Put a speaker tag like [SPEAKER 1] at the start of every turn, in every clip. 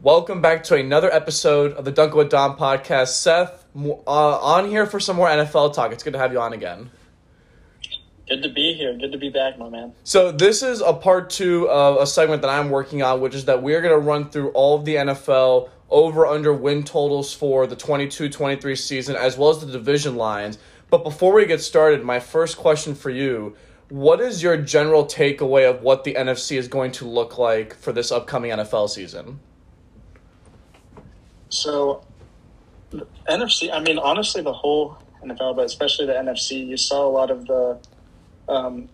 [SPEAKER 1] Welcome back to another episode of the Dunkin' with Dom podcast. Seth, uh, on here for some more NFL talk. It's good to have you on again.
[SPEAKER 2] Good to be here. Good to be back, my man.
[SPEAKER 1] So this is a part two of a segment that I'm working on, which is that we're going to run through all of the NFL over under win totals for the 22-23 season as well as the division lines. But before we get started, my first question for you, what is your general takeaway of what the NFC is going to look like for this upcoming NFL season?
[SPEAKER 2] So, NFC, I mean, honestly, the whole NFL, but especially the NFC, you saw a lot of the um,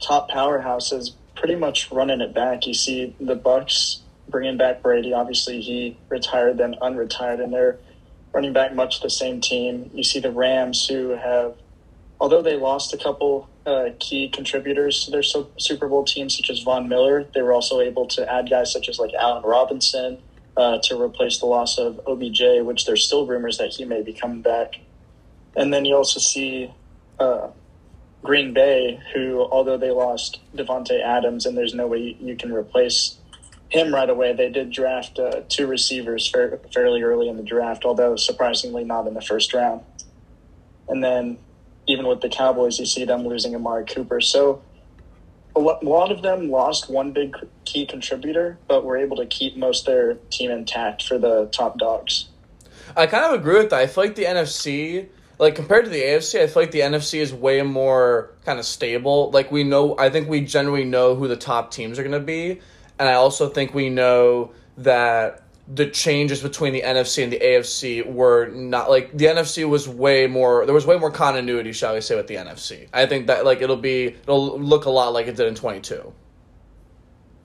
[SPEAKER 2] top powerhouses pretty much running it back. You see the Bucs bringing back Brady. Obviously, he retired, then unretired, and they're running back much the same team. You see the Rams, who have, although they lost a couple uh, key contributors to their Super Bowl team, such as Von Miller, they were also able to add guys such as like Allen Robinson uh, to replace the loss of OBJ, which there's still rumors that he may be coming back. And then you also see uh, Green Bay, who, although they lost Davante Adams and there's no way you can replace him right away, they did draft uh, two receivers fair, fairly early in the draft, although surprisingly not in the first round. And then even with the Cowboys, you see them losing Amari Cooper. So a lot of them lost one big key contributor, but were able to keep most their team intact for the top dogs.
[SPEAKER 1] I kind of agree with that. I feel like the NFC, like compared to the AFC, I feel like the NFC is way more kind of stable. Like we know, I think we generally know who the top teams are going to be, and I also think we know that the changes between the NFC and the AFC were not like the NFC was way more there was way more continuity, shall we say, with the NFC. I think that like it'll be it'll look a lot like it did in twenty two.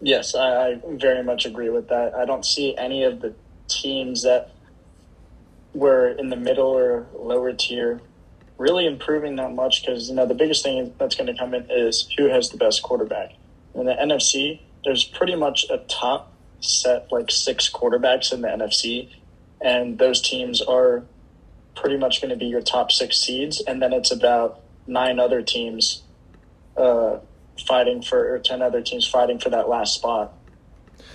[SPEAKER 2] Yes, I, I very much agree with that. I don't see any of the teams that were in the middle or lower tier really improving that much because you know the biggest thing that's going to come in is who has the best quarterback. In the NFC, there's pretty much a top set like six quarterbacks in the NFC, and those teams are pretty much going to be your top six seeds, and then it's about nine other teams uh, fighting for, or ten other teams fighting for that last spot.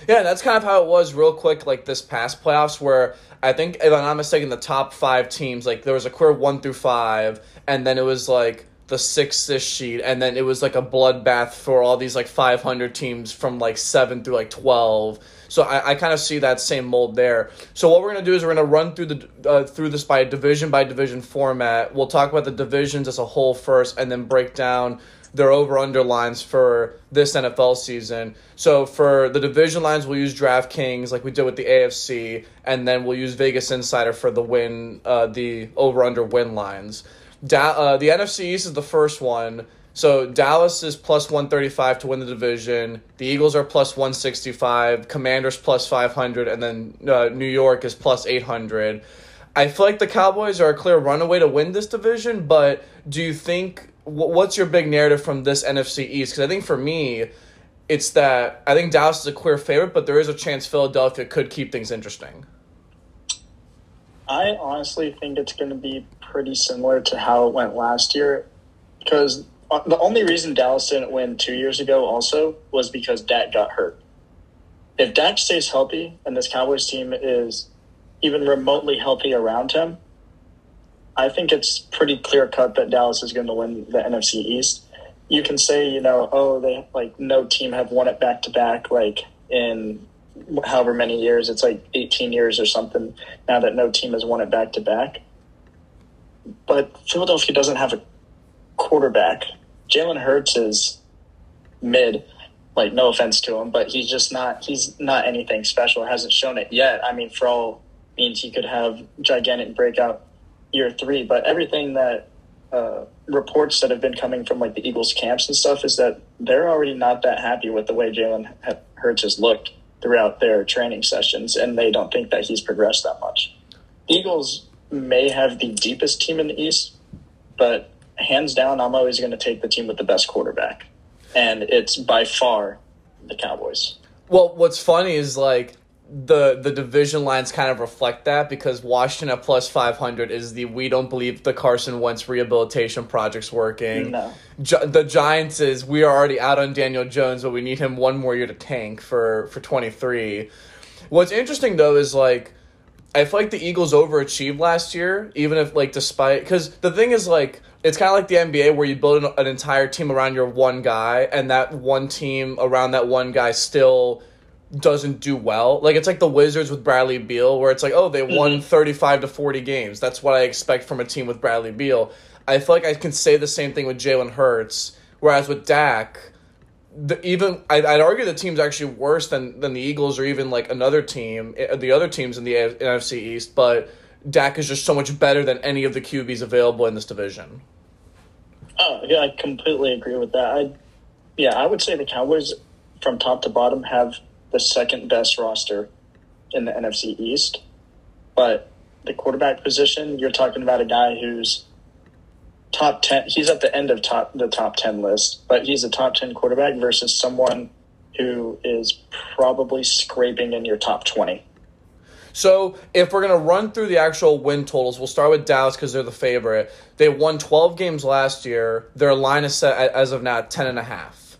[SPEAKER 1] Yeah, that's kind of how it was real quick, like this past playoffs, where I think, if I'm not mistaken, the top five teams, like there was a clear one through five, and then it was like the sixth sheet, and then it was like a bloodbath for all these like 500 teams from like seven through like 12. So I, I kind of see that same mold there. So what we're gonna do is we're gonna run through the uh, through this by division by division format. We'll talk about the divisions as a whole first, and then break down their over under lines for this NFL season. So for the division lines, we'll use DraftKings like we did with the AFC, and then we'll use Vegas Insider for the win, uh, the over under win lines. Da- uh, the NFC East is the first one. So Dallas is plus 135 to win the division. The Eagles are plus 165. Commanders plus 500. And then uh, New York is plus 800. I feel like the Cowboys are a clear runaway to win this division, but do you think what's your big narrative from this NFC East? Because I think for me, it's that I think Dallas is a clear favorite, but there is a chance Philadelphia could keep things interesting.
[SPEAKER 2] I honestly think it's going to be pretty similar to how it went last year because uh, the only reason Dallas didn't win two years ago also was because Dak got hurt. If Dak stays healthy and this Cowboys team is even remotely healthy around him, I think it's pretty clear cut that Dallas is going to win the NFC East. You can say, you know, oh, they like no team have won it back to back like in however many years. It's like 18 years or something now that no team has won it back to back. But Philadelphia doesn't have a quarterback. Jalen Hurts is mid. Like no offense to him, but he's just not. He's not anything special. Hasn't shown it yet. I mean, for all means, he could have gigantic breakout year three. But everything that uh, reports that have been coming from like the Eagles camps and stuff is that they're already not that happy with the way Jalen Hurts has looked throughout their training sessions, and they don't think that he's progressed that much. The Eagles may have the deepest team in the East, but hands down, I'm always going to take the team with the best quarterback, and it's by far the Cowboys.
[SPEAKER 1] Well, what's funny is like the the division lines kind of reflect that because Washington at plus 500 is the we don't believe the Carson Wentz rehabilitation project's working.
[SPEAKER 2] No.
[SPEAKER 1] Gi- the Giants is we are already out on Daniel Jones, but we need him one more year to tank for for 23. What's interesting though is like I feel like the Eagles overachieved last year, even if like despite because the thing is like it's kind of like the NBA where you build an, an entire team around your one guy, and that one team around that one guy still doesn't do well. Like it's like the Wizards with Bradley Beal, where it's like, oh, they won
[SPEAKER 2] Mhm.
[SPEAKER 1] thirty five to forty games. That's what I expect from a team with Bradley Beal. I feel like I can say the same thing with Jalen Hurts, whereas with Dak, the, even I'd, I'd argue the team's actually worse than than the Eagles or even like another team, eh, the other teams in the NFC East. But Dak is just so much better than any of the QBs available in this division.
[SPEAKER 2] Oh, yeah, I completely agree with that. I, yeah, I would say the Cowboys, from top to bottom, have the second best roster in the NFC East. But the quarterback position, you're talking about a guy who's top ten. He's at the end of top the top ten list, but he's a top ten quarterback versus someone who is probably scraping in your top twenty.
[SPEAKER 1] So if we're gonna run through the actual win totals, we'll start with Dallas because they're the favorite. They won 12 games last year. Their line is set as of now at 10 and a half.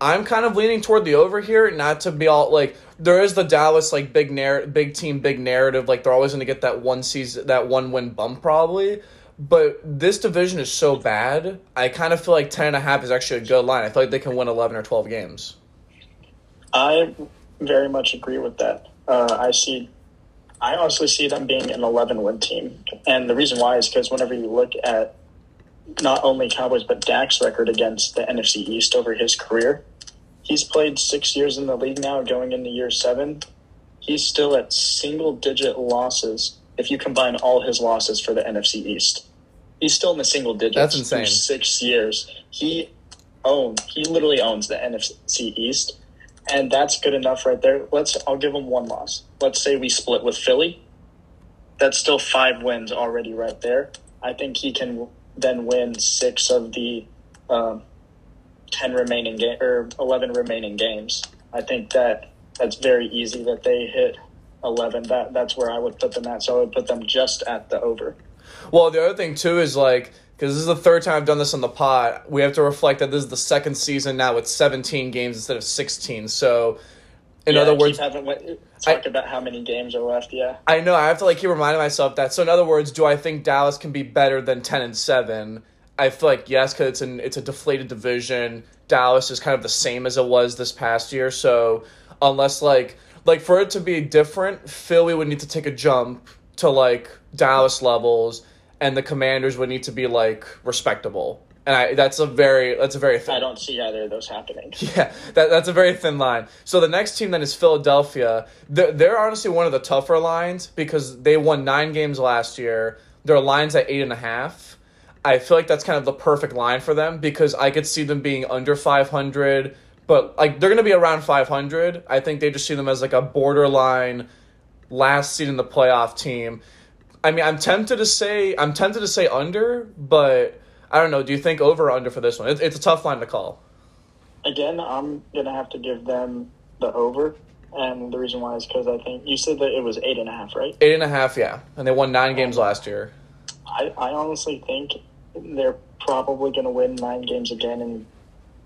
[SPEAKER 1] I'm kind of leaning toward the over here, not to be all like there is the Dallas like big narr- big team, big narrative. Like they're always gonna get that one season, that one win bump probably. But this division is so bad. I kind of feel like 10 and a half is actually a good line. I feel like they can win 11 or 12 games.
[SPEAKER 2] I very much agree with that. Uh, I see. I honestly see them being an 11 win team, and the reason why is because whenever you look at not only Cowboys but Dak's record against the NFC East over his career, he's played six years in the league now, going into year seven. He's still at single digit losses if you combine all his losses for the NFC East. He's still in the single digits.
[SPEAKER 1] That's insane.
[SPEAKER 2] through Six years. He owns. He literally owns the NFC East and that's good enough right there. Let's I'll give him one loss. Let's say we split with Philly. That's still five wins already right there. I think he can then win six of the um, ten remaining game or eleven remaining games. I think that that's very easy that they hit eleven. That that's where I would put them at. So I would put them just at the over.
[SPEAKER 1] Well, the other thing too is like because this is the third time I've done this on the pod. We have to reflect that this is the second season now with 17 games instead of 16. So, in
[SPEAKER 2] Yeah,
[SPEAKER 1] other words,
[SPEAKER 2] having talk about how many games are left. Yeah.
[SPEAKER 1] I know I have to like keep reminding myself that. So, in other words, do I think Dallas can be better than 10 and 7? I feel like yes, because it's an it's a deflated division. Dallas is kind of the same as it was this past year. So, unless like like for it to be different, Philly would need to take a jump to like Dallas levels, and the Commanders would need to be like respectable. And I that's a very that's a very thin.
[SPEAKER 2] I don't see either of those happening.
[SPEAKER 1] Yeah, that, that's a very thin line. So the next team then is Philadelphia. They're, they're honestly one of the tougher lines because they won nine games last year. Their line's at eight and a half. I feel like that's kind of the perfect line for them because I could see them being under 500, but like they're going to be around 500. I think they just see them as like a borderline last seed in the playoff team. I mean, I'm tempted to say I'm tempted to say under, but I don't know. Do you think over or under for this one? It, it's a tough line to call.
[SPEAKER 2] Again, I'm gonna have to give them the over, and the reason why is because I think you said that it was eight and a half, right?
[SPEAKER 1] Eight and a half, yeah. And they won nine games last year.
[SPEAKER 2] I, I honestly think they're probably gonna win nine games again and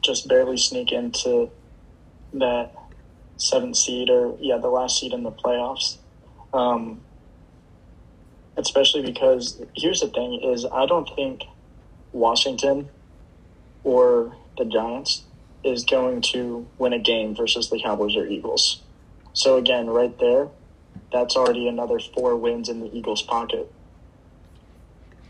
[SPEAKER 2] just barely sneak into that seventh seed or yeah, the last seed in the playoffs. Um, especially because here's the thing: is I don't think Washington or the Giants is going to win a game versus the Cowboys or Eagles. So again, right there, that's already another four wins in the Eagles' pocket.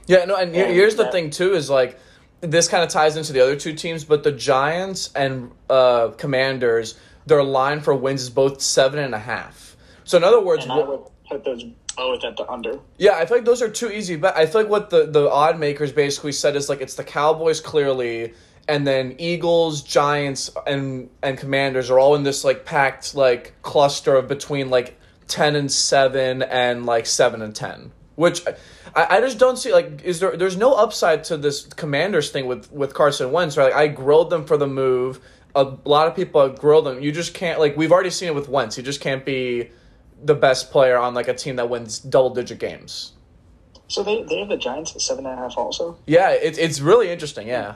[SPEAKER 1] Yeah, no, and
[SPEAKER 2] And
[SPEAKER 1] here's the thing too is like this kind of ties into the other two teams, but the Giants and uh, Commanders, their line for wins is both seven and a half. So in other words,
[SPEAKER 2] And I would put those both at the under.
[SPEAKER 1] Yeah, I feel like those are too easy. But I feel like what the the odd makers basically said is like it's the Cowboys clearly, and then Eagles, Giants, and and Commanders are all in this like packed like cluster of between like ten and seven and like seven and ten, which. I, I just don't see like is there there's no upside to this commanders thing with with Carson Wentz right like I grilled them for the move a lot of people have grilled them you just can't like we've already seen it with Wentz he just can't be the best player on like a team that wins double digit games
[SPEAKER 2] So they, they have the Giants at seven and a half also.
[SPEAKER 1] yeah, it's it's really interesting. Yeah,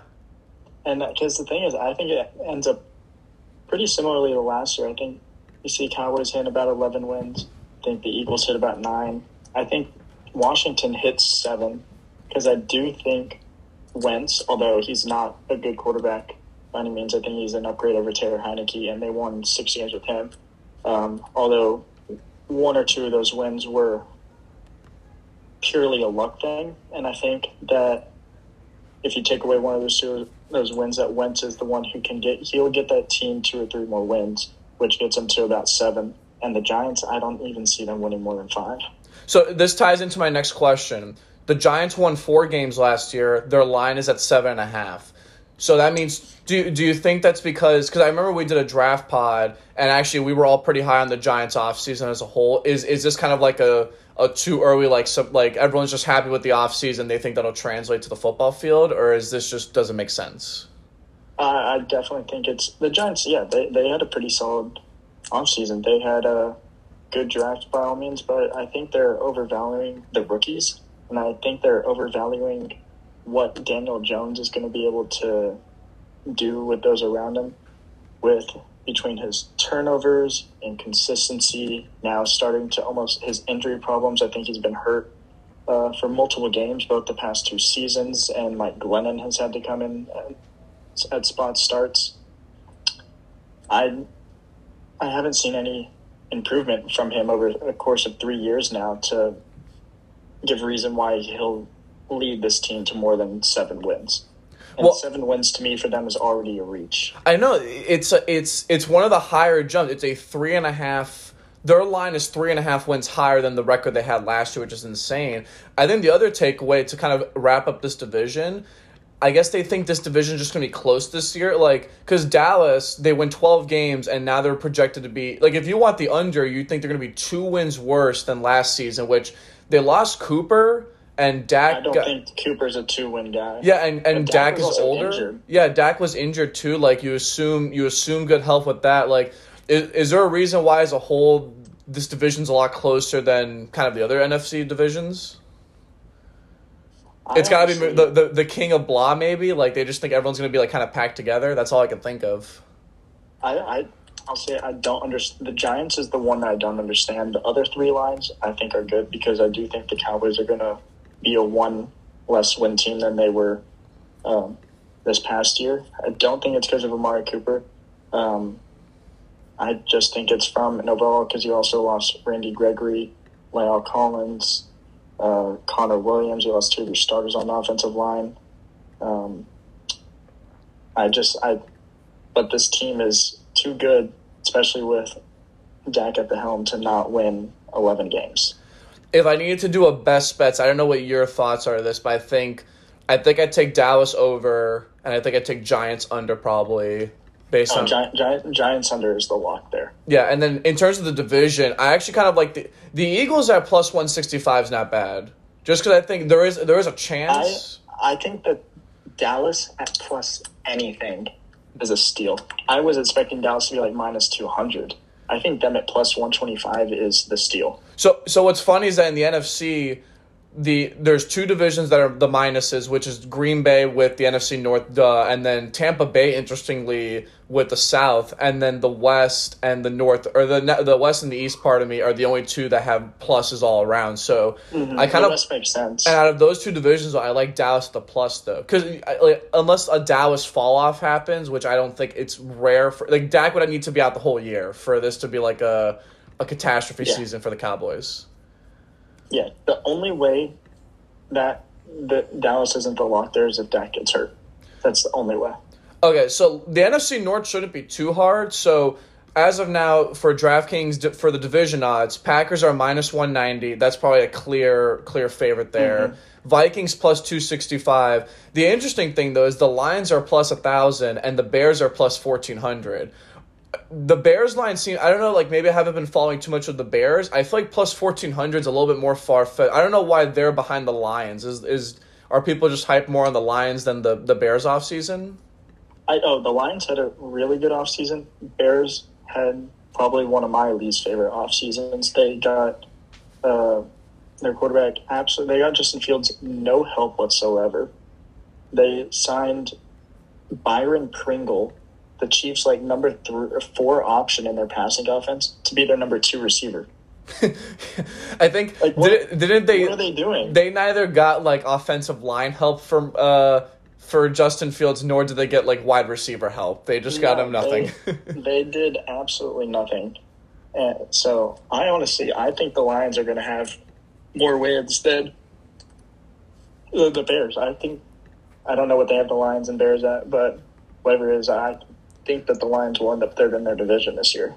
[SPEAKER 2] And uh, because the thing is, I think it ends up pretty similarly to last year. I think you see Cowboys hit about 11 wins. I think the Eagles hit about nine. I think Washington hits seven because I do think Wentz, although he's not a good quarterback by any means, I think he's an upgrade over Taylor Heinicke, and they won six games with him. Um, although one or two of those wins were purely a luck thing, and I think that if you take away one of those two those wins, that Wentz is the one who can get he'll get that team two or three more wins, which gets them to about seven. And the Giants, I don't even see them winning more than five.
[SPEAKER 1] So this ties into my next question. The Giants won four games last year. Their line is at seven and a half. So that means do do you think that's because because I remember we did a draft pod and actually we were all pretty high on the Giants offseason as a whole. Is is this kind of like a a too early like some like everyone's just happy with the offseason they think that'll translate to the football field or is this just doesn't make sense?
[SPEAKER 2] I definitely think it's the Giants. Yeah, they they had a pretty solid offseason. They had a good draft by all means, but I think they're overvaluing the rookies, and I think they're overvaluing what Daniel Jones is going to be able to do with those around him, with between his turnovers and consistency, now starting to almost his injury problems. I think he's been hurt uh, for multiple games, both the past two seasons, and Mike Glennon has had to come in at, at spot starts. I I haven't seen any improvement from him over the course of three years now to give reason why he'll lead this team to more than seven wins. And well, seven wins to me for them is already a reach.
[SPEAKER 1] I know it's a, it's it's one of the higher jumps. It's a three and a half. Their line is three and a half wins higher than the record they had last year, which is insane. I think the other takeaway to kind of wrap up this division, I guess they think this division is just going to be close this year. Like, because Dallas, they win 12 games and now they're projected to be, like, if you want the under, you think they're going to be two wins worse than last season, which they lost Cooper and Dak.
[SPEAKER 2] I don't got, think Cooper's a two win guy.
[SPEAKER 1] Yeah, and and Dak, Dak is older. Injured. Yeah, Dak was injured too. Like you assume you assume good health with that. Like, is, is there a reason why, as a whole, this division's a lot closer than kind of the other NFC divisions? I it's got to be the, the the king of blah. Maybe like they just think everyone's going to be like kind of packed together. That's all I can think of.
[SPEAKER 2] I I I'll say I don't understand. The Giants is the one that I don't understand. The other three lines I think are good because I do think the Cowboys are going to be a one less win team than they were um, this past year. I don't think it's because of Amari Cooper. Um, I just think it's from an overall because you also lost Randy Gregory, La'el Collins, uh, Connor Williams. You lost two of your starters on the offensive line. Um, I just I, but this team is too good, especially with Dak at the helm, to not win eleven games
[SPEAKER 1] if I needed to do a best bets, I don't know what your thoughts are this, but I think I think I'd take Dallas over, and I think I'd take Giants under probably based oh, on
[SPEAKER 2] Gi- Gi- Giants under is the lock there.
[SPEAKER 1] Yeah, and then in terms of the division, I actually kind of like the the Eagles at plus one sixty five is not bad, just because I think there is there is a chance.
[SPEAKER 2] I I think that Dallas at plus anything is a steal. I was expecting Dallas to be like minus two hundred. I think them at plus one twenty five is the steal.
[SPEAKER 1] So so what's funny is that in the NFC, the there's two divisions that are the minuses, which is Green Bay with the NFC North, duh, and then Tampa Bay, interestingly, with the South, and then the West and the North, or the the West and the East part of me are the only two that have pluses all around. So
[SPEAKER 2] mm-hmm. I kind of makes sense.
[SPEAKER 1] And out of those two divisions, I like Dallas the plus though, because like, unless a Dallas fall off happens, which I don't think it's rare for like Dak would I need to be out the whole year for this to be like a a catastrophe yeah. season for the Cowboys.
[SPEAKER 2] Yeah, the only way that the Dallas isn't the lock there is if Dak gets hurt. That's the only way.
[SPEAKER 1] Okay, so the NFC North shouldn't be too hard. So as of now, for DraftKings for the division odds, Packers are minus one ninety. That's probably a clear clear favorite there. Mm-hmm. Vikings plus two sixty five. The interesting thing though is the Lions are plus a thousand and the Bears are plus fourteen hundred the Bears line seem I don't know like maybe I haven't been following too much of the Bears. I feel like plus fourteen hundred is a little bit more far fetched. I don't know why they're behind the Lions. Is is are people just hyped more on the Lions than the the Bears off season?
[SPEAKER 2] I oh the Lions had a really good off season. Bears had probably one of my least favorite off seasons. They got uh, their quarterback absolutely. They got Justin Fields no help whatsoever. They signed Byron Pringle the Chiefs like number three or four option in their passing offense to be their number two receiver.
[SPEAKER 1] I think
[SPEAKER 2] Like, what-
[SPEAKER 1] didn't, didn't they?
[SPEAKER 2] What are they doing?
[SPEAKER 1] They neither got like offensive line help from uh for Justin Fields, nor did they get like wide receiver help. They just got him nothing.
[SPEAKER 2] They, they did absolutely nothing. And so I honestly, I think the Lions are going to have more wins than the, the Bears. I think I don't know what they have the Lions and Bears at, but whatever it is, I think that the Lions will end up third in their division this year.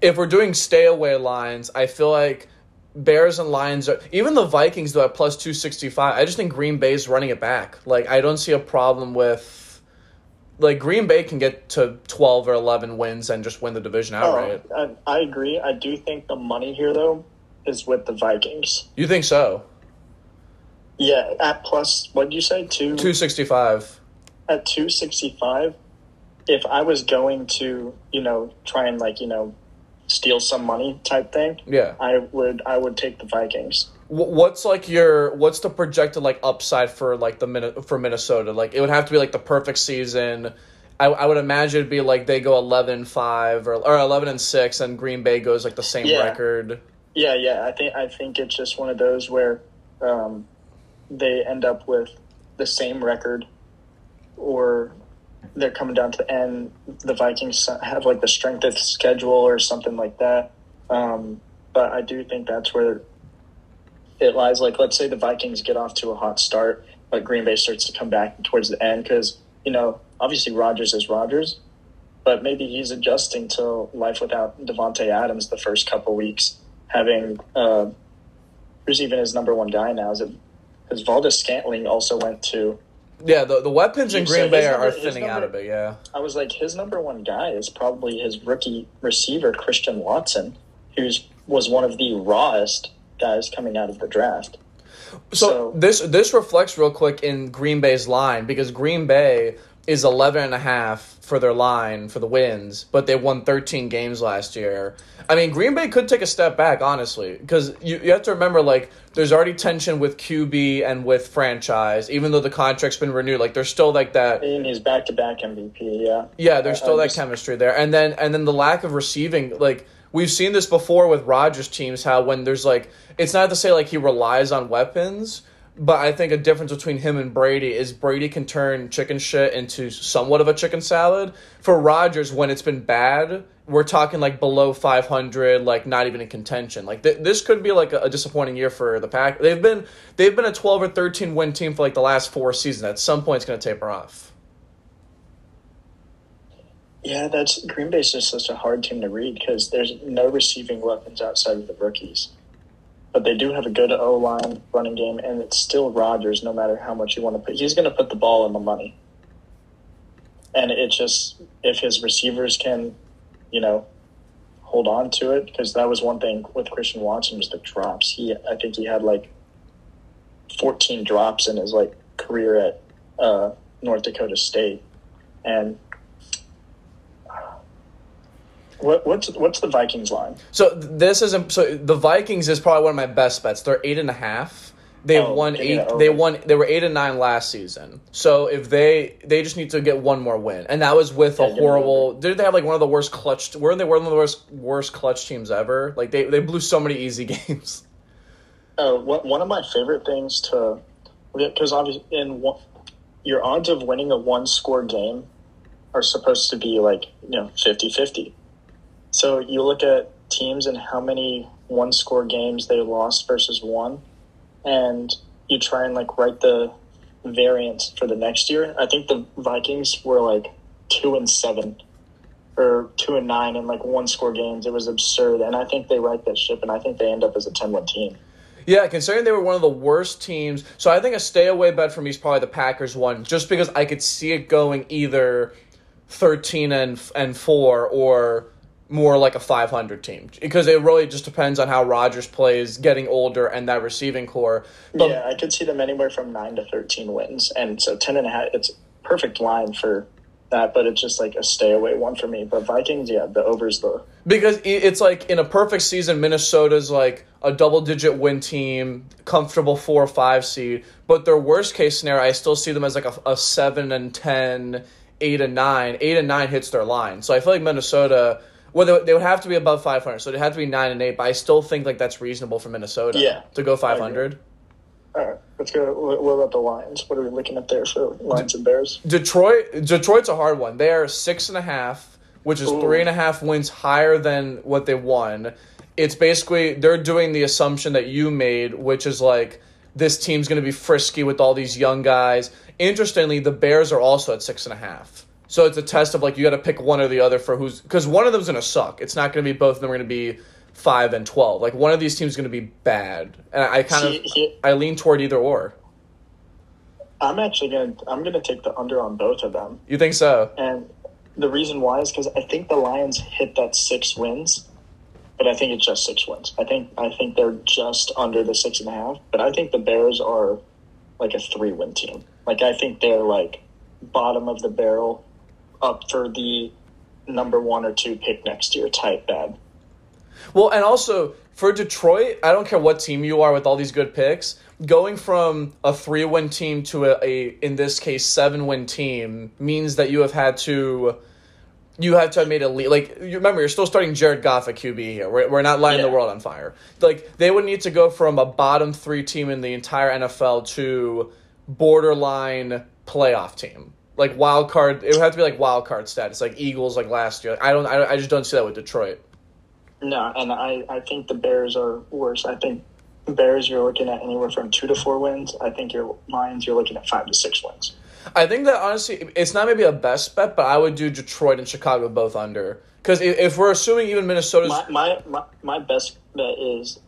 [SPEAKER 1] if we're doing stay away lines, I feel like Bears and Lions are even the Vikings though at plus two sixty five. I just think Green Bay's running it back. Like I don't see a problem with like Green Bay can get to twelve or eleven wins and just win the division oh, outright.
[SPEAKER 2] Oh, I, I agree. I do think the money here though is with the Vikings.
[SPEAKER 1] You think so?
[SPEAKER 2] Yeah, at plus what did you say two
[SPEAKER 1] Two sixty five.
[SPEAKER 2] at 265 if i was going to you know try and like you know steal some money type thing
[SPEAKER 1] Yeah.
[SPEAKER 2] i would i would take the vikings
[SPEAKER 1] What's like your what's the projected like upside for like the Min- for Minnesota? Like it would have to be like the perfect season. I, I would imagine it'd be like they go 11-5 or or eleven and six, and Green Bay goes like the same
[SPEAKER 2] Yeah.
[SPEAKER 1] record.
[SPEAKER 2] yeah yeah i think i think it's just one of those where um, they end up with the same record or they're coming down to the end. The vikings have like the strength of schedule or something like that. Um, but i do think that's where it lies. Like let's say the vikings get off to a hot start but green bay starts to come back towards the end because you know obviously rodgers is rogers but maybe he's adjusting to life without davante adams the first couple weeks having uh, who's even his number one guy now? Is it because Valdes-Scantling also went to
[SPEAKER 1] Yeah, the the weapons in Green Bay
[SPEAKER 2] his
[SPEAKER 1] are, are
[SPEAKER 2] number-
[SPEAKER 1] thinning out a bit. Yeah.
[SPEAKER 2] I was like, his number one guy is probably his rookie receiver, Christian Watson, who was one of the rawest guys coming out of the draft.
[SPEAKER 1] So,
[SPEAKER 2] So-
[SPEAKER 1] this this reflects real quick in Green Bay's line because Green Bay is 11 and a half for their line for the wins, but they won 13 games last year. I mean, Green Bay could take a step back, honestly, because you, you have to remember, like, there's already tension with QB and with franchise, even though the contract's been renewed. Like, there's still, like, that
[SPEAKER 2] And he's back to back MVP, yeah.
[SPEAKER 1] Yeah, there's still
[SPEAKER 2] I
[SPEAKER 1] that
[SPEAKER 2] just-
[SPEAKER 1] chemistry there, and then and then the lack of receiving. Like we've seen this before with Rodgers teams, how when there's like, it's not to say like he relies on weapons, but I think a difference between him and Brady is Brady can turn chicken shit into somewhat of a chicken salad. For Rodgers, when it's been bad, we're talking like below 500, like not even in contention. Like th- this could be like a, a disappointing year for the pack. They've been they've been a 12 or 13 win team for like the last four seasons. At some point, it's going to taper off.
[SPEAKER 2] Yeah, that's Green Bay's just such a hard team to read because there's no receiving weapons outside of the rookies. But they do have a good O line running game, and it's still Rodgers. No matter how much you want to put, he's going to put the ball in the money. And it just if his receivers can, you know, hold on to it because that was one thing with Christian Watson was the drops. He I think he had like fourteen drops in his like career at uh, North Dakota State, and what, what's what's the Vikings line?
[SPEAKER 1] So this is so the Vikings is probably one of my best bets. They're eight and a half. They
[SPEAKER 2] Oh,
[SPEAKER 1] won eight. They won. They were eight and nine last season. So if they they just need to get one more win, and that was with
[SPEAKER 2] Yeah,
[SPEAKER 1] a
[SPEAKER 2] give me the
[SPEAKER 1] horrible. Did they have like one of the worst clutch? Were they one of the worst worst clutch teams ever? Like they they blew so many easy games.
[SPEAKER 2] Uh, oh, one one of my favorite things to because obviously in one, your odds of winning a one score game are supposed to be like you know 50-50. So you look at teams and how many one score games they lost versus one, and you try and like write the variance for the next year. I think the Vikings were like two and seven or two and nine in like one score games. It was absurd, and I think they right that ship, and I think they end up as a ten win team.
[SPEAKER 1] Yeah, considering they were one of the worst teams, so I think a stay away bet for me is probably the Packers one, just because I could see it going either thirteen and and four or more like a five hundred team, because it really just depends on how Rodgers plays, getting older, and that receiving corps. But
[SPEAKER 2] yeah, I could see them anywhere from nine to thirteen wins, and so ten and a half. It's a half. It's perfect line for that, but it's just like a stay away one for me. But Vikings, yeah, the overs the
[SPEAKER 1] because it's like in a perfect season, Minnesota's like a double digit win team, comfortable four or five seed. But their worst case scenario, I still see them as like a, a seven and ten, eight and nine. Eight and nine hits their line. So I feel like Minnesota. Well, they, they would have to be above 500, so they have to be nine and eight. But I still think like that's reasonable for Minnesota.
[SPEAKER 2] Yeah.
[SPEAKER 1] to go 500.
[SPEAKER 2] All right, let's go. What about the Lions? What are we looking at there for Lions and Bears?
[SPEAKER 1] Detroit. Detroit's a hard one. They are six and a half, which is
[SPEAKER 2] Ooh.
[SPEAKER 1] three and a half wins higher than what they won. It's basically they're doing the assumption that you made, which is like this team's going to be frisky with all these young guys. Interestingly, the Bears are also at six and a half. So it's a test of like you got to pick one or the other for who's because one of them's going to suck. It's not going to be both of them are going to be five and twelve. Like one of these teams is going to be bad, and I, I kind
[SPEAKER 2] See,
[SPEAKER 1] of
[SPEAKER 2] he-
[SPEAKER 1] I lean toward either or.
[SPEAKER 2] I'm actually gonna I'm gonna take the under on both of them,
[SPEAKER 1] You think so?
[SPEAKER 2] and the reason why is because I think the Lions hit that six wins, but I think it's just six wins. I think I think they're just under the six and a half, but I think the Bears are like a three win team. Like I think they're like bottom of the barrel, up for the number one or two pick next year type bad.
[SPEAKER 1] Well, and also for Detroit, I don't care what team you are with all these good picks. Going from a three win team to a, a in this case seven win team means that you have had to you have to have made a lead. Like you remember, you're still starting Jared Goff at QB here. We're, we're not lighting the world on fire. Like they would need to go from a bottom three team in the entire NFL to borderline playoff team. Like wild card, it would have to be like wild card status, like Eagles, like last year. I don't, I, I just don't see that with Detroit.
[SPEAKER 2] No, and I, I think the Bears are worse. I think Bears you're looking at anywhere from two to four wins. I think your Lions you're looking at five to six wins.
[SPEAKER 1] I think that honestly, it's not maybe a best bet, but I would do Detroit and Chicago both under. Because if, if we're assuming even Minnesota's,
[SPEAKER 2] My my, my, my best bet is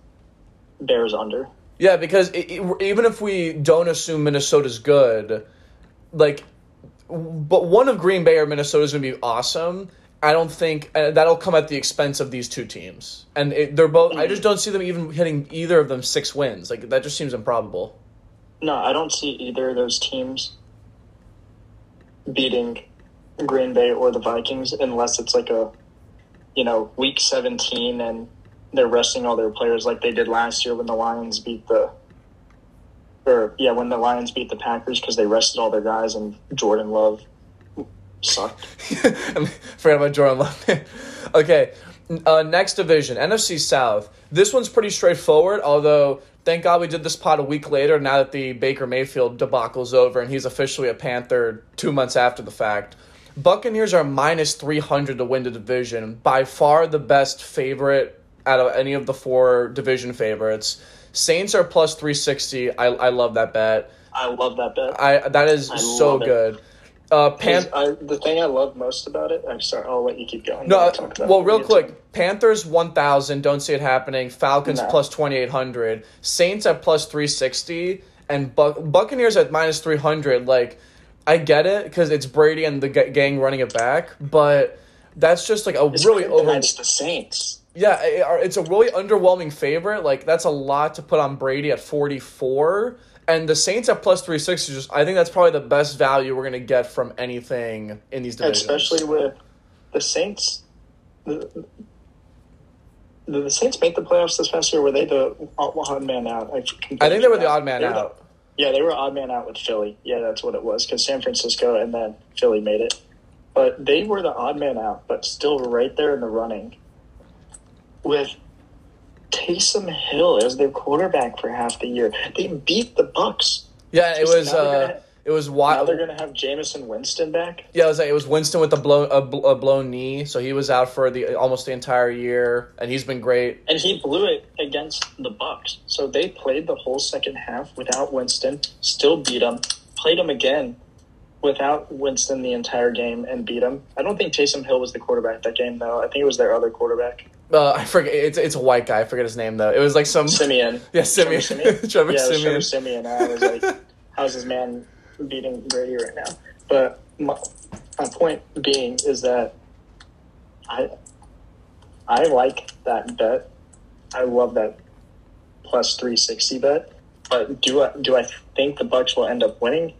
[SPEAKER 2] Bears under.
[SPEAKER 1] yeah, because it, it- even if we don't assume Minnesota's good, like, but one of Green Bay or Minnesota is going to be awesome. I don't think uh, that'll come at the expense of these two teams, and it, they're both. I just don't see them even hitting either of them six wins. Like that just seems improbable.
[SPEAKER 2] No, I don't see either of those teams beating Green Bay or the Vikings unless it's like a you know week seventeen and they're resting all their players like they did last year when the Lions beat the. Or yeah, when the Lions beat the Packers because they rested all their guys and Jordan Love sucked.
[SPEAKER 1] I about Jordan Love. okay, uh, next division, NFC South. This one's pretty straightforward, although thank God we did this pod a week later now that the Baker Mayfield debacle's over and he's officially a Panther two months after the fact. Buccaneers are minus 300 to win the division, by far the best favorite out of any of the four division favorites. Saints are plus 360. I, I love that bet.
[SPEAKER 2] I love that bet.
[SPEAKER 1] I That is
[SPEAKER 2] I
[SPEAKER 1] so
[SPEAKER 2] it.
[SPEAKER 1] good. Uh, Pan-
[SPEAKER 2] I, the thing I love most about it, I'm sorry, I'll let you keep going.
[SPEAKER 1] No, uh, well, real quick. Panthers 1,000. Don't see it happening. Falcons
[SPEAKER 2] No.
[SPEAKER 1] plus 2,800. Saints at plus 360. And Buc- Buccaneers at minus 300. Like, I get it because it's Brady and the g- gang running it back. But that's just like a
[SPEAKER 2] It's
[SPEAKER 1] really over.
[SPEAKER 2] against the Saints.
[SPEAKER 1] Yeah, it's a really underwhelming favorite. Like, that's a lot to put on Brady at 44. And the Saints at plus 360. Just I think that's probably the best value we're going to get from anything in these divisions.
[SPEAKER 2] especially with the Saints. The, the, the Saints made the playoffs this past year. Were they the odd man out? I,
[SPEAKER 1] I think they were the odd man
[SPEAKER 2] the-
[SPEAKER 1] out.
[SPEAKER 2] yeah, they were odd man out with Philly. Yeah, that's what it was because San Francisco and then Philly made it. But they were the odd man out, but still right there in the running with Taysom Hill as their quarterback for half the year. They beat the Bucs.
[SPEAKER 1] Yeah, it
[SPEAKER 2] So
[SPEAKER 1] was. Uh,
[SPEAKER 2] gonna-
[SPEAKER 1] it was
[SPEAKER 2] Now
[SPEAKER 1] wild.
[SPEAKER 2] they're going to have Jameis Winston back.
[SPEAKER 1] Yeah, it was like it was Winston with a blown a, bl- a blown knee, so he was out for the almost the entire year, and he's been great.
[SPEAKER 2] and he blew it against the Bucs. So they played the whole second half without Winston, still beat them. Played him again without Winston the entire game and beat him. I don't think Taysom Hill was the quarterback that game though. I think it was their other quarterback,
[SPEAKER 1] Uh, I forget it's it's a white guy. I forget his name though. It was like some
[SPEAKER 2] Siemian.
[SPEAKER 1] yeah Siemian
[SPEAKER 2] Trevor
[SPEAKER 1] Trevor
[SPEAKER 2] yeah,
[SPEAKER 1] Siemian.
[SPEAKER 2] Trevor Siemian. I was like, how's this man beating Brady right now? But my, my point being is that I I like that bet. I love that plus three sixty bet. But do I do I think the Bucs will end up winning?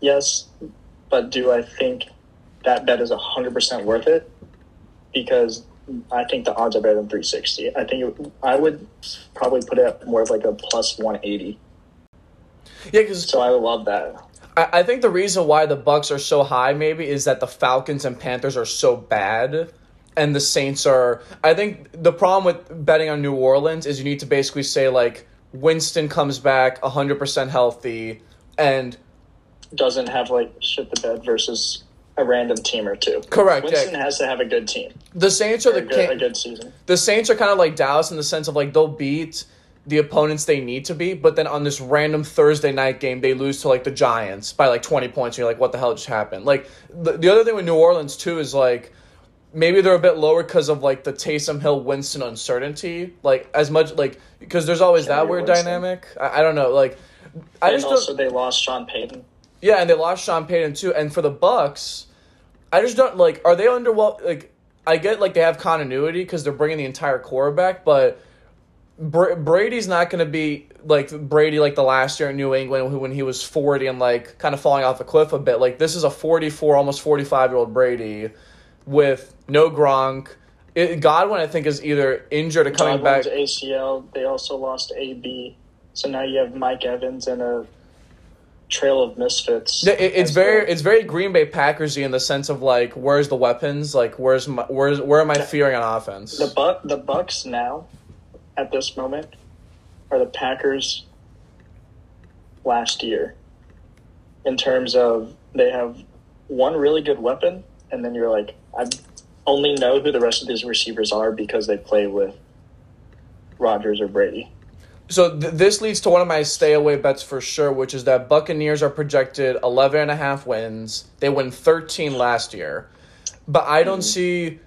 [SPEAKER 2] Yes, but do I think that bet is hundred percent worth it? Because I think the odds are better than three sixty. I think it, I would probably put it at more of like a plus one eighty.
[SPEAKER 1] Yeah, because
[SPEAKER 2] So I love that.
[SPEAKER 1] I, I think the reason why the Bucs are so high maybe is that the Falcons and Panthers are so bad and the Saints are I think the problem with betting on New Orleans is you need to basically say like Winston comes back 100% healthy and
[SPEAKER 2] Doesn't have like shit the bed versus a random team or two.
[SPEAKER 1] Correct, yeah.
[SPEAKER 2] Winston has to have a good team.
[SPEAKER 1] the Saints are the
[SPEAKER 2] a good, a good season.
[SPEAKER 1] the Saints are kind of like Dallas in the sense of like they'll beat the opponents they need to beat, but then on this random Thursday night game they lose to like the Giants by like twenty points. And you're like, what the hell just happened? Like the, the other thing with New Orleans too is like maybe they're a bit lower because of like the Taysom Hill Winston uncertainty. Like as much like because there's always that weird
[SPEAKER 2] Winston.
[SPEAKER 1] dynamic. I, I don't know. Like I
[SPEAKER 2] And
[SPEAKER 1] just
[SPEAKER 2] also they lost Sean Payton.
[SPEAKER 1] Yeah, and they lost Sean Payton too. And for the Bucs, I just don't like. Are they underwhelmed? Like, I get like they have continuity because they're bringing the entire core back, but Bra- Brady's not going to be like Brady like the last year in New England who when he was forty and like kind of falling off a cliff a bit. Like this is a forty-four, almost forty-five year old Brady with no Gronk. It, Godwin, I think, is either injured or coming
[SPEAKER 2] Godwin's
[SPEAKER 1] back.
[SPEAKER 2] ACL. They also lost AB. So now you have Mike Evans and a trail of misfits.
[SPEAKER 1] It, it's very
[SPEAKER 2] well.
[SPEAKER 1] it's very Green Bay Packersy in the sense of like where's the weapons like where's my where's where am I fearing on offense?
[SPEAKER 2] the Buck the Bucs now, at this moment, are the Packers last year. In terms of they have one really good weapon, and then you're like, I only know who the rest of these receivers are because they play with Rodgers or Brady.
[SPEAKER 1] So th- this leads to one of my stay away bets for sure, which is that Buccaneers are projected 11 and a half wins. They win 13 last year. But I don't hmm. see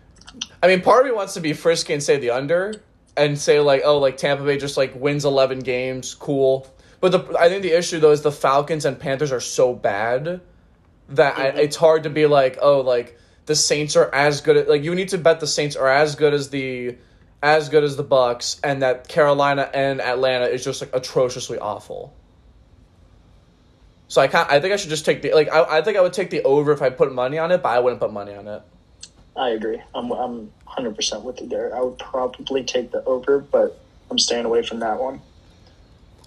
[SPEAKER 1] I mean, part of me wants to be frisky and say the under and say like, oh, like Tampa Bay just like wins 11 games, cool. But the I think the issue though is the Falcons and Panthers are so bad that I, mm-hmm. it's hard to be like, oh, like the Saints are as good at like you need to bet the Saints are as good as the as good as the Bucs and that Carolina and Atlanta is just like atrociously awful. So I can't, I think I should just take the like I, I think I would take the over if I put money on it, but I wouldn't put money on it.
[SPEAKER 2] I agree. I'm I'm hundred percent with you there. I would probably take the over, but I'm staying away from that one.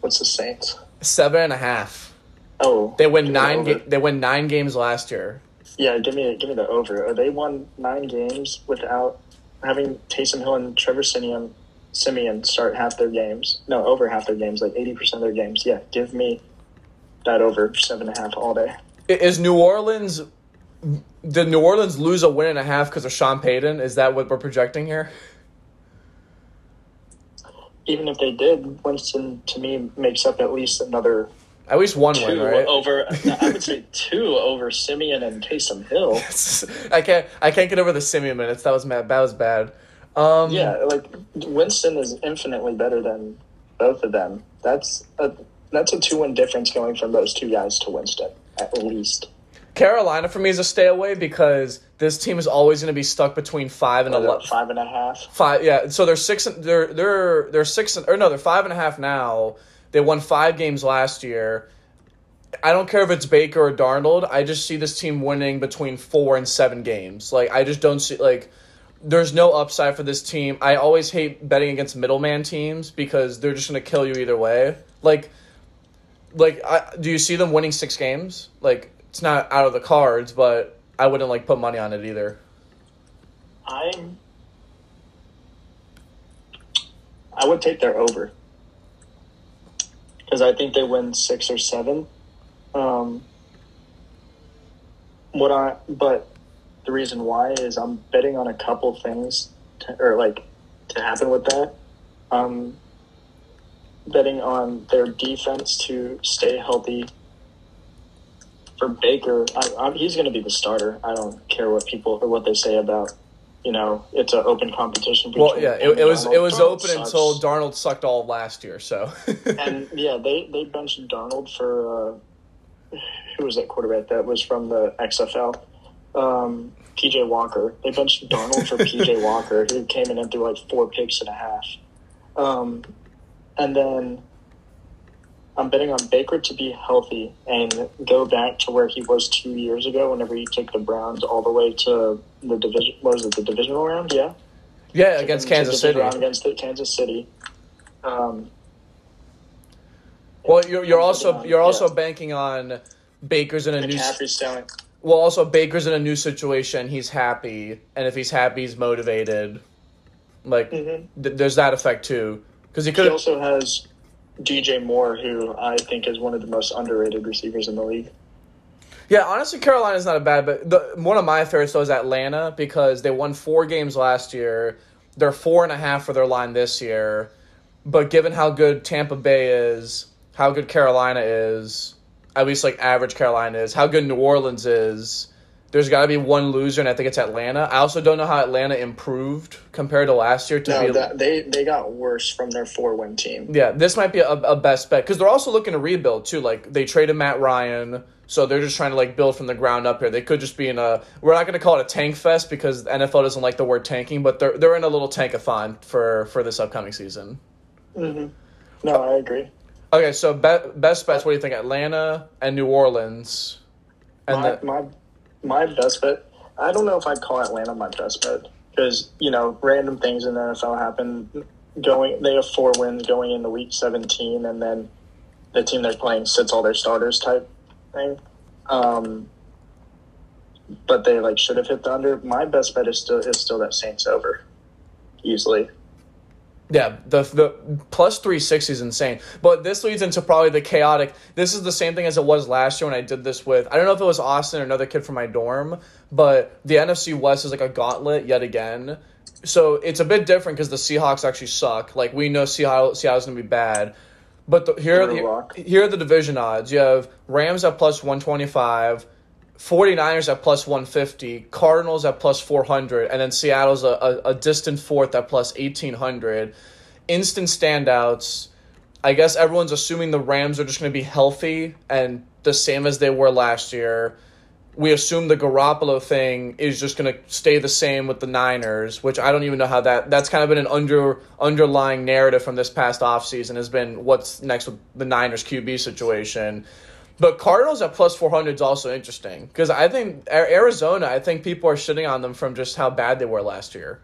[SPEAKER 2] What's the Saints?
[SPEAKER 1] Seven and a half.
[SPEAKER 2] Oh,
[SPEAKER 1] They win
[SPEAKER 2] the
[SPEAKER 1] nine.
[SPEAKER 2] over.
[SPEAKER 1] Ga- they win nine games last year.
[SPEAKER 2] Yeah, give me give me the over. Are they won nine games without having Taysom Hill and Trevor Siemian, Siemian start half their games? No, over half their games, like eighty percent of their games. Yeah, give me that over seven and a half all day.
[SPEAKER 1] Is New Orleans? Did New Orleans lose a win and a half because of Sean Payton? Is that what we're projecting here?
[SPEAKER 2] Even if they did, Winston to me makes up at least another
[SPEAKER 1] At least one
[SPEAKER 2] two
[SPEAKER 1] win, right?
[SPEAKER 2] over. I would say two over Siemian and Taysom Hill.
[SPEAKER 1] I can't. I can't get over the Siemian minutes. That was mad. That was bad. Um,
[SPEAKER 2] Yeah, like Winston is infinitely better than both of them. That's a that's a two win difference going from those two guys to Winston at least.
[SPEAKER 1] Carolina for me is a stay away because this team is always going to be stuck between five and
[SPEAKER 2] What,
[SPEAKER 1] eleven.
[SPEAKER 2] Five and a half.
[SPEAKER 1] Five, yeah. So they're six. and- They're they're they're six and or no, they're five and a half now. They won five games last year. I don't care if it's Baker or Darnold. I just see this team winning between four and seven games. Like I just don't see like. There's no upside for this team. I always hate betting against middleman teams because they're just gonna kill you either way. Like, like, I, do you see them winning six games? Like, it's not out of the cards, but I wouldn't like put money on it either.
[SPEAKER 2] I'm. I would take their over because I think they win six or seven. Um, what I but the reason why is I'm betting on a couple things to, or like to happen with that. Um, betting on their defense to stay healthy. For Baker, I, he's going to be the starter. I don't care what people or what they say about, you know, it's an open competition.
[SPEAKER 1] Well, yeah, it, it was
[SPEAKER 2] Darnold.
[SPEAKER 1] it was
[SPEAKER 2] Darnold
[SPEAKER 1] open
[SPEAKER 2] sucks.
[SPEAKER 1] until Darnold sucked all last year. So
[SPEAKER 2] and yeah, they they benched Darnold for uh, who was that quarterback that was from the XFL? Um, PJ Walker. They benched Darnold for PJ Walker, who came in and threw like four picks and a half. Um, and then I'm betting on Baker to be healthy and go back to where he was two years ago. Whenever he took the Browns all the way to the division, what was it? The divisional round, yeah
[SPEAKER 1] yeah, against
[SPEAKER 2] took them to
[SPEAKER 1] Kansas City.
[SPEAKER 2] round against the Kansas City. Um,
[SPEAKER 1] Well, you're, you're also
[SPEAKER 2] on-
[SPEAKER 1] you're also
[SPEAKER 2] yeah.
[SPEAKER 1] banking on Baker's in a new
[SPEAKER 2] McCaffrey's selling.
[SPEAKER 1] well, also Baker's in a new situation. He's happy, and if he's happy, he's motivated. Like
[SPEAKER 2] Mhm.
[SPEAKER 1] th- there's that effect too, because he
[SPEAKER 2] He
[SPEAKER 1] could.
[SPEAKER 2] also has DJ Moore, who I think is one of the most underrated receivers in the league.
[SPEAKER 1] Yeah, honestly, Carolina's not a bad, but the, one of my favorites though is Atlanta because they won four games last year. They're four and a half for their line this year, but given how good Tampa Bay is, how good Carolina is, at least like average Carolina is, how good New Orleans is. There's got to be one loser, and I think it's Atlanta. I also don't know how Atlanta improved compared to last year to
[SPEAKER 2] No,
[SPEAKER 1] be.
[SPEAKER 2] that, they they got worse from their four win team.
[SPEAKER 1] Yeah, this might be a, a best bet because they're also looking to rebuild too. Like they traded Matt Ryan, so they're just trying to like build from the ground up here. They could just be in a. We're not going to call it a tank fest because the NFL doesn't like the word tanking, but they're they're in a little tankathon for for this upcoming season.
[SPEAKER 2] hmm No, I agree.
[SPEAKER 1] Okay, so be, best bets. What do you think? Atlanta and New Orleans, and
[SPEAKER 2] my,
[SPEAKER 1] the,
[SPEAKER 2] my my best bet. I don't know if I'd call Atlanta my best bet because you know random things in the NFL happen. Going, they have four wins going into week seventeen, and then the team they're playing sits all their starters type thing. Um, but they like should have hit the under. My best bet is still is still that Saints over, easily.
[SPEAKER 1] Yeah, the the plus three sixty is insane. But this leads into probably the chaotic. This is the same thing as it was last year when I did this with. I don't know if it was Austin or another kid from my dorm, but the NFC West is like a gauntlet yet again. So it's a bit different because the Seahawks actually suck. Like we know Seattle Seattle's gonna be bad. But the, here are the here are the division odds. You have Rams at plus one twenty five. 49ers at plus 150, Cardinals at plus 400, and then Seattle's a, a, a distant fourth at plus 1800. Instant standouts. I guess everyone's assuming the Rams are just going to be healthy and the same as they were last year. We assume the Garoppolo thing is just going to stay the same with the Niners, which I don't even know how that that's kind of been an under underlying narrative from this past offseason has been what's next with the Niners QB situation. But Cardinals at plus 400 is also interesting because I think Arizona, I think people are shitting on them from just how bad they were last year.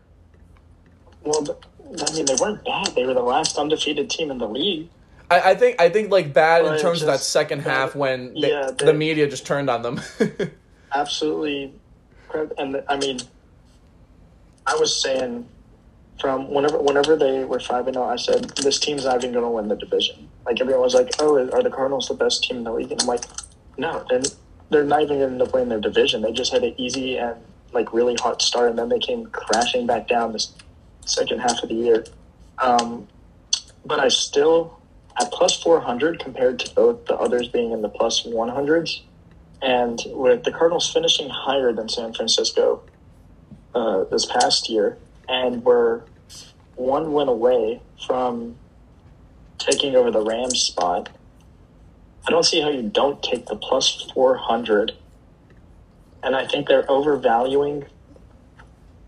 [SPEAKER 2] Well, I mean they weren't bad. They were the last undefeated team in the league.
[SPEAKER 1] I, I think I think like bad in
[SPEAKER 2] But
[SPEAKER 1] terms of that
[SPEAKER 2] just-
[SPEAKER 1] second half when they,
[SPEAKER 2] yeah,
[SPEAKER 1] the media just turned on them.
[SPEAKER 2] absolutely. And I mean, I was saying from whenever whenever they were five and zero, I said this team's not even going to win the division. Like everyone was like, "Oh, are the Cardinals the best team in the league?" And I'm like, "No, they're they're not even going to end in their division. They just had an easy and like really hot start, and then they came crashing back down this second half of the year." Um, but I still at plus four hundred compared to both the others being in the plus plus one hundreds and with the Cardinals finishing higher than San Francisco uh, this past year, and were one win away from taking over the Rams spot, I don't see how you don't take the plus 400. And I think they're overvaluing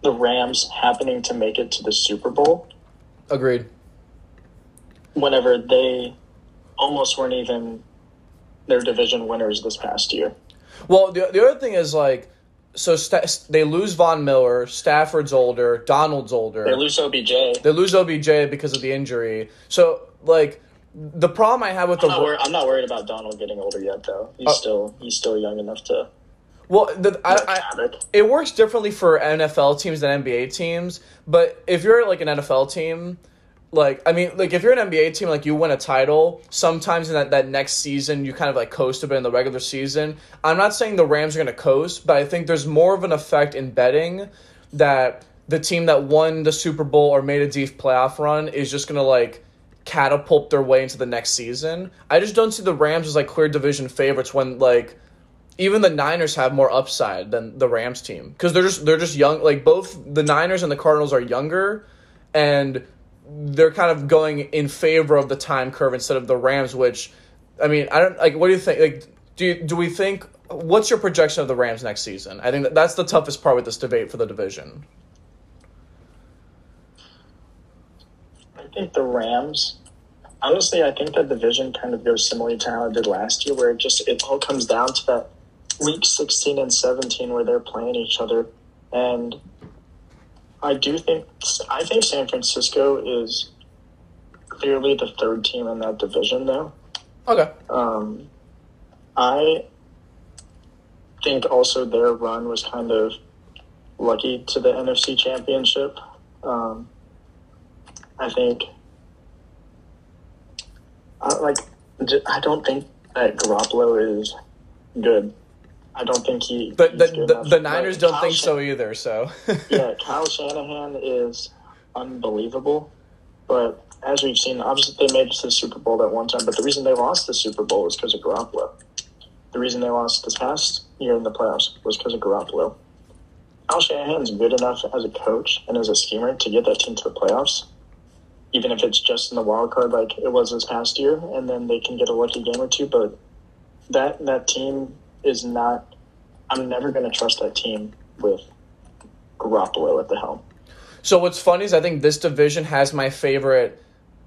[SPEAKER 2] the Rams happening to make it to the Super Bowl
[SPEAKER 1] Agreed.
[SPEAKER 2] whenever they almost weren't even their division winners this past year.
[SPEAKER 1] Well, the, the other thing is like, so sta they lose Von Miller, Stafford's older, Donald's older.
[SPEAKER 2] They lose OBJ.
[SPEAKER 1] They lose OBJ because of the injury. So like, the problem I have with the
[SPEAKER 2] I'm not, wor- I'm not worried about Donald getting older yet, though. He's
[SPEAKER 1] Uh,
[SPEAKER 2] still he's still young enough to
[SPEAKER 1] well, the, I, I, it works differently for NFL teams than NBA teams. But if you're like an NFL team, like I mean, like if you're an NBA team, like you win a title, sometimes in that, that next season you kind of like coast a bit in the regular season. I'm not saying the Rams are gonna coast, but I think there's more of an effect in betting that the team that won the Super Bowl or made a deep playoff run is just gonna like catapult their way into the next season. I just don't see the Rams as like clear division favorites when like even the Niners have more upside than the Rams team because they're just they're just young. Like both the Niners and the Cardinals are younger, and they're kind of going in favor of the time curve instead of the Rams. Which, I mean, I don't like. What do you think? Like, do you, do we think? What's your projection of the Rams next season? I think that that's the toughest part with this debate for the division.
[SPEAKER 2] I think the Rams. Honestly, I think that division kind of goes similar to how it did last year, where it just it all comes down to that week sixteen and seventeen where they're playing each other, and I do think I think San Francisco is clearly the third team in that division, though.
[SPEAKER 1] Okay.
[SPEAKER 2] Um, I think also their run was kind of lucky to the NFC Championship. Um, I think, I, like, I don't think that Garoppolo is good. I don't think he. He's
[SPEAKER 1] the, the, the Niners
[SPEAKER 2] But
[SPEAKER 1] don't
[SPEAKER 2] Kyle
[SPEAKER 1] think
[SPEAKER 2] Shan-
[SPEAKER 1] so either. So
[SPEAKER 2] yeah, Kyle Shanahan is unbelievable. But as we've seen, obviously they made it to the Super Bowl that one time. But the reason they lost the Super Bowl was because of Garoppolo. The reason they lost this past year in the playoffs was because of Garoppolo. Kyle Shanahan's good enough as a coach and as a schemer to get that team to the playoffs, even if it's just in the wild card like it was this past year, and then they can get a lucky game or two. But that that team is not. I'm never going to trust that team with Garoppolo at the helm.
[SPEAKER 1] So what's funny is I think this division has my favorite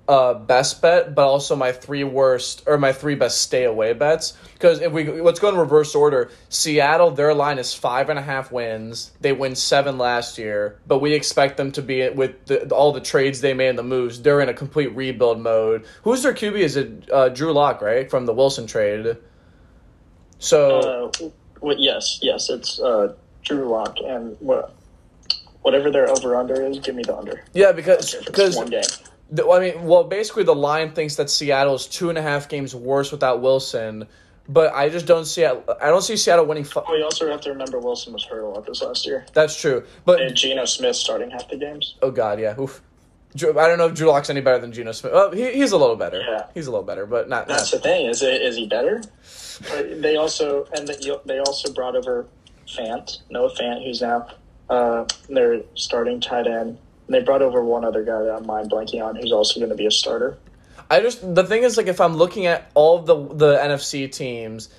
[SPEAKER 1] uh, best bet, but also my three worst or my three best stay away bets. Because if we let's go in reverse order, Seattle their line is five and a half wins. They win seven last year, but we expect them to be with the, all the trades they made and the moves. They're in a complete rebuild mode. Who's their QB? Is it uh, Drew Lock, right, from the Wilson trade? So
[SPEAKER 2] Uh, what, yes, yes, it's uh, Drew Lock, and what, whatever their over under is, give me the under.
[SPEAKER 1] yeah, because because
[SPEAKER 2] one game.
[SPEAKER 1] The- I mean, well, basically, the line thinks that Seattle is two and a half games worse without Wilson, but I just don't see. I don't see Seattle winning. Fi-
[SPEAKER 2] Well, you also have to remember Wilson was hurt a lot this last year.
[SPEAKER 1] That's true, but
[SPEAKER 2] And Geno Smith starting half the games.
[SPEAKER 1] oh god, yeah. Oof. Drew, I don't know if Drew Lock's any better than Geno Smith. Oh, he, he's a little better.
[SPEAKER 2] Yeah.
[SPEAKER 1] He's a little better, but not.
[SPEAKER 2] That's
[SPEAKER 1] not
[SPEAKER 2] the thing. Is it is he better? But they also and they, they also brought over Fant, Noah Fant, who's now uh, their starting tight end. And they brought over one other guy that I'm mind blanking on, who's also going to be a starter.
[SPEAKER 1] I just the thing is like if I'm looking at all of the the NFC teams,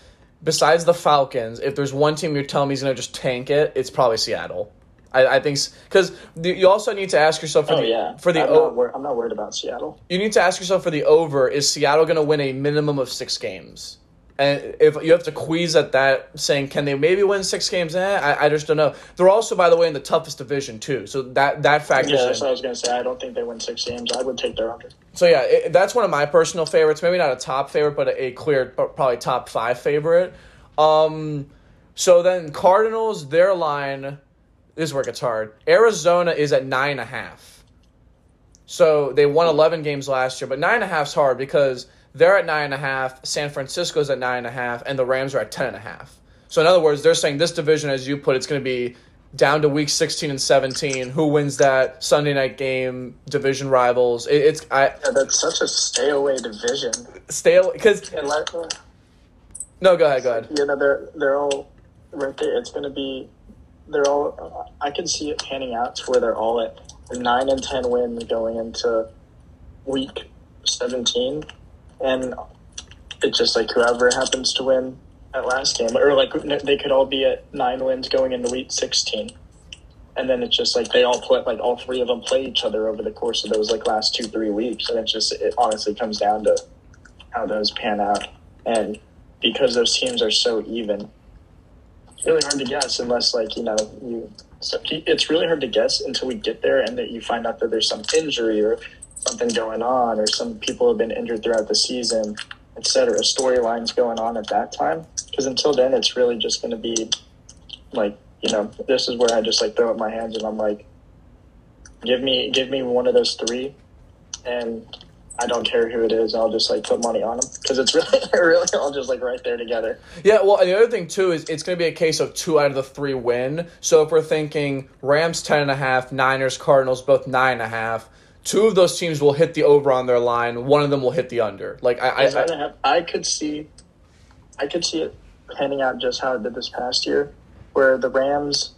[SPEAKER 1] besides the Falcons, if there's one team you're telling me is gonna just tank it, it's probably Seattle. I, I think because you also need to ask yourself for
[SPEAKER 2] Oh
[SPEAKER 1] the
[SPEAKER 2] yeah,
[SPEAKER 1] for the
[SPEAKER 2] I'm,
[SPEAKER 1] o-
[SPEAKER 2] not wor- I'm not worried about Seattle.
[SPEAKER 1] you need to ask yourself for the over is Seattle going to win a minimum of six games? And if you have to queeze at that, saying can they maybe win six games? Eh, I, I just don't know. They're also, by the way, in the toughest division too, so that that factors
[SPEAKER 2] Yeah, that's
[SPEAKER 1] in.
[SPEAKER 2] what I was going to say. I don't think they win six games. I would take their under.
[SPEAKER 1] So yeah, it, that's one of my personal favorites. Maybe not a top favorite, but a, a clear, probably top five favorite. Um, so then Cardinals, their line, this is where it gets hard. Arizona is at nine and a half. So they won eleven games last year, but nine and a half's hard because they're at nine and a half. San Francisco's at nine and a half, and the Rams are at ten and a half. So in other words, they're saying this division, as you put, it's going to be down to week sixteen and seventeen. Who wins that Sunday night game? Division rivals. It, it's I
[SPEAKER 2] Yeah, that's such a stay away division.
[SPEAKER 1] stay because
[SPEAKER 2] And like, uh,
[SPEAKER 1] no. Go ahead. Go ahead.
[SPEAKER 2] you know, they're they're all right there. It's going to be. They're all. Uh, I can see it panning out to where they're all at nine and ten wins going into week seventeen, and it's just like whoever happens to win that last game, or like they could all be at nine wins going into week sixteen. And then it's just like they all play, like all three of them play each other over the course of those like last two three weeks, and it's just it honestly comes down to how those pan out, and because those teams are so even, it's really hard to guess unless like you know you. So it's really hard to guess until we get there, and that you find out that there's some injury or something going on, or some people have been injured throughout the season, etc. Storylines going on at that time, because until then, it's really just going to be like you know this is where I just like throw up my hands and I'm like, give me give me one of those three, and I don't care who it is. I'll just like put money on them because it's really, really all just like right there together.
[SPEAKER 1] Yeah, well, and the other thing too is it's going to be a case of two out of the three win. So if we're thinking Rams ten and a half, Niners, Cardinals both nine and a half, two of those teams will hit the over on their line. One of them will hit the under. Like I, I, I
[SPEAKER 2] I could see, I could see it panning out just how it did this past year, where the Rams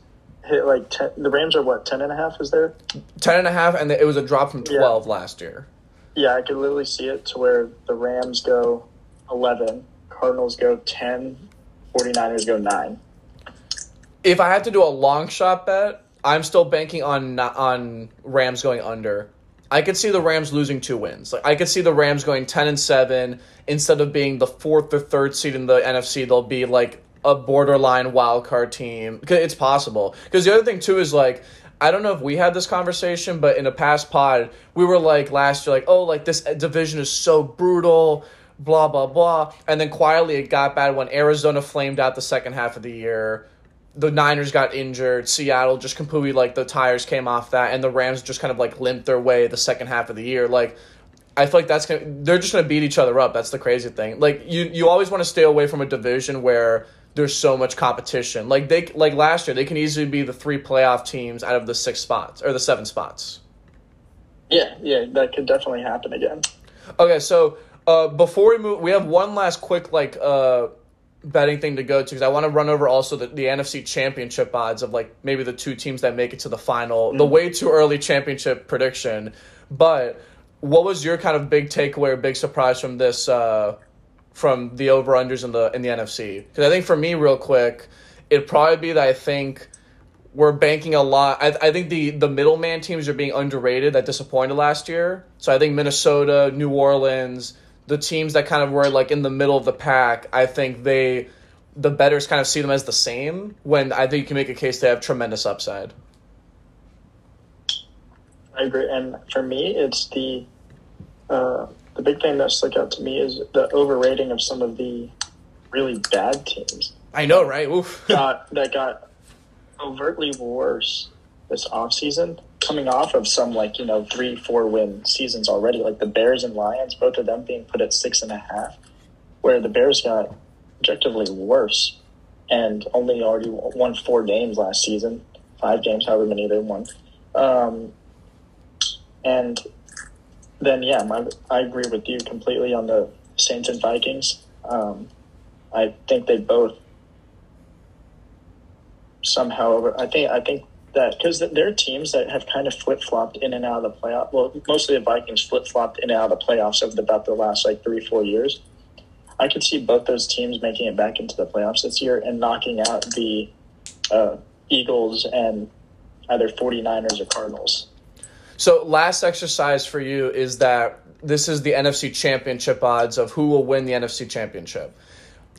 [SPEAKER 2] hit like ten, the Rams are what ten and a half is there?
[SPEAKER 1] ten and a half, and it was a drop from
[SPEAKER 2] Yeah.
[SPEAKER 1] twelve last year.
[SPEAKER 2] Yeah, I could literally see it to where the Rams go eleven, Cardinals go 10, 49ers go nine.
[SPEAKER 1] If I had to do a long shot bet, I'm still banking on on Rams going under. I could see the Rams losing two wins. Like I could see the Rams going ten and seven instead of being the fourth or third seed in the NFC. They'll be like a borderline wild card team. It's possible. Because the other thing too is like I don't know if we had this conversation, but in a past pod we were like last year, like oh like this uh, division is so brutal. blah blah blah. And then quietly it got bad when Arizona flamed out the second half of the year. The Niners got injured. Seattle just completely like the tires came off that, and the Rams just kind of like limped their way the second half of the year. Like I feel like that's gonna they're just gonna beat each other up. That's the crazy thing. Like you you always want to stay away from a division where there's so much competition. Like they like last year, they can easily be the three playoff teams out of the six spots or the seven spots.
[SPEAKER 2] Yeah, yeah, that could definitely happen again.
[SPEAKER 1] Okay, so uh, before we move, we have one last quick like uh, betting thing to go to because I want to run over also the, the NFC Championship odds of like maybe the two teams that make it to the final. Mm. The way too early championship prediction, but what was your kind of big takeaway or big surprise from this? Uh, from the over unders in the in the NFC because I think for me, real quick, it'd probably be that I think we're banking a lot. I, I think the the middleman teams are being underrated. That disappointed last year. So I think Minnesota, New Orleans, the teams that kind of were like in the middle of the pack. I think they the betters kind of see them as the same. When I think you can make a case they have tremendous upside.
[SPEAKER 2] I agree, and for me, it's the uh, the big thing that stuck out to me is the overrating of some of the really bad teams.
[SPEAKER 1] I know, right? Oof.
[SPEAKER 2] got, that got overtly worse this offseason, coming off of some like, you know, three, four win seasons already. Like the Bears and Lions, both of them being put at six and a half, where the Bears got objectively worse and only already won four games last season, five games, however many they won. Um, and then yeah, my, I agree with you completely on the Saints and Vikings. Um, I think they both somehow. over I think I think that because there are teams that have kind of flip flopped in and out of the playoff. Well, mostly the Vikings flip flopped in and out of the playoffs over about the last like three four years. I could see both those teams making it back into the playoffs this year and knocking out the uh, Eagles and either 49ers or Cardinals.
[SPEAKER 1] So last exercise for you is that this is the NFC Championship odds of who will win the NFC Championship.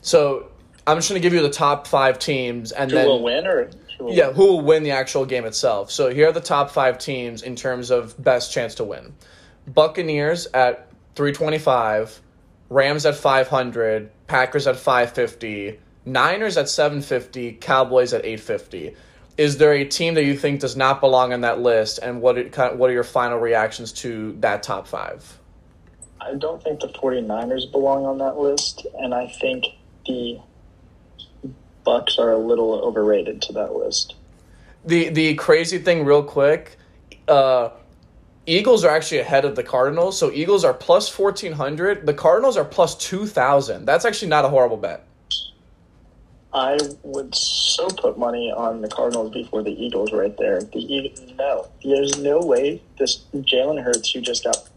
[SPEAKER 1] So I'm just going to give you the top five teams, and
[SPEAKER 2] who
[SPEAKER 1] then
[SPEAKER 2] will win or
[SPEAKER 1] will yeah, who will win the actual game itself. So here are the top five teams in terms of best chance to win: Buccaneers at 325, Rams at 500, Packers at 550, Niners at 750, Cowboys at 850 is there a team that you think does not belong on that list, and what are, what are your final reactions to that top five?
[SPEAKER 2] I don't think the 49ers belong on that list, and I think the Bucs are a little overrated to that list.
[SPEAKER 1] The the crazy thing, real quick, uh, Eagles are actually ahead of the Cardinals. So Eagles are plus fourteen hundred. The Cardinals are plus two thousand. That's actually not a horrible bet.
[SPEAKER 2] I would so put money on the Cardinals before the Eagles right there. The no, there's no way this Jalen Hurts, who just got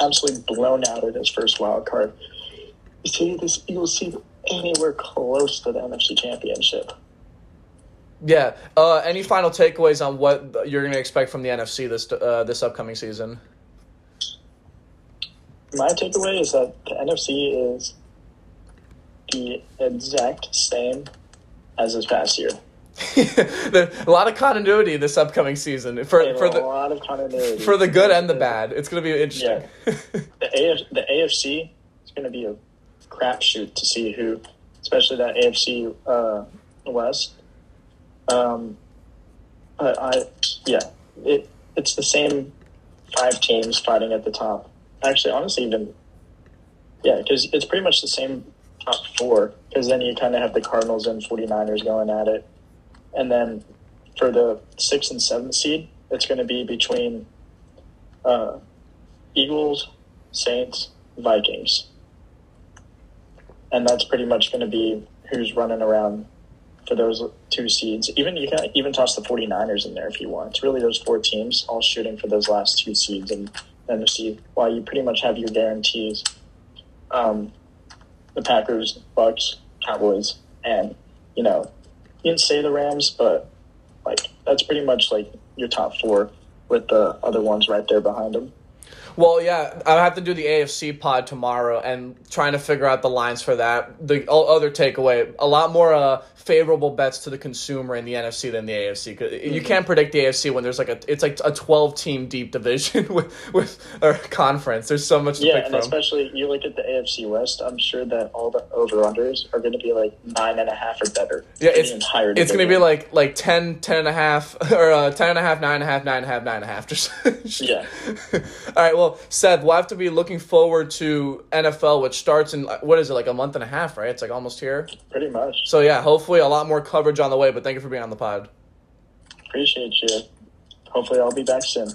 [SPEAKER 2] absolutely blown out of his first wild card, see this Eagles team anywhere close to the NFC Championship.
[SPEAKER 1] Yeah. Uh, any final takeaways on what you're going to expect from the NFC this uh, this upcoming season?
[SPEAKER 2] My takeaway is that the NFC is the exact same as this past year.
[SPEAKER 1] a lot of continuity this upcoming season for for the
[SPEAKER 2] lot of continuity
[SPEAKER 1] for the good and the bad. It's going to be interesting.
[SPEAKER 2] Yeah. the AF, the AFC is going to be a crapshoot to see who, especially that AFC uh, West. Um, but I yeah, it it's the same five teams fighting at the top. Actually, honestly, even yeah, because it's pretty much the same top four because then you kind of have the Cardinals and 49ers going at it. And then for the sixth and seventh seed, it's going to be between uh, Eagles, Saints, Vikings. And that's pretty much going to be who's running around for those two seeds. Even you can even toss the 49ers in there if you want. It's really those four teams all shooting for those last two seeds and NFC. While you pretty much have your guarantees. Um, the Packers, Bucs, Cowboys, and you know, you didn't say the Rams, but like that's pretty much like your top four with the other ones right there behind them.
[SPEAKER 1] Well, yeah, I have to do the AFC pod tomorrow and trying to figure out the lines for that. The other takeaway, a lot more uh, favorable bets to the consumer in the NFC than the AFC. 'Cause You can't predict the AFC when there's like a it's like a 12 team deep division with with or conference. There's so much to
[SPEAKER 2] Yeah, and
[SPEAKER 1] from.
[SPEAKER 2] especially you look at the AFC West. I'm sure that all the over unders are going to be like nine and a half or better.
[SPEAKER 1] Yeah, it's it's going to be like like 10, 10 and a half or uh, 10 and a half, and a half, 9 and a half, 9 and a half. Just
[SPEAKER 2] Yeah.
[SPEAKER 1] All right, well, Seth, we'll have to be looking forward to NFL, which starts in uh, what is it, like a month and a half, right? It's like almost here.
[SPEAKER 2] pretty much.
[SPEAKER 1] So yeah, hopefully a lot more coverage on the way. But thank you for being on the pod.
[SPEAKER 2] Appreciate you. Hopefully, I'll be back soon.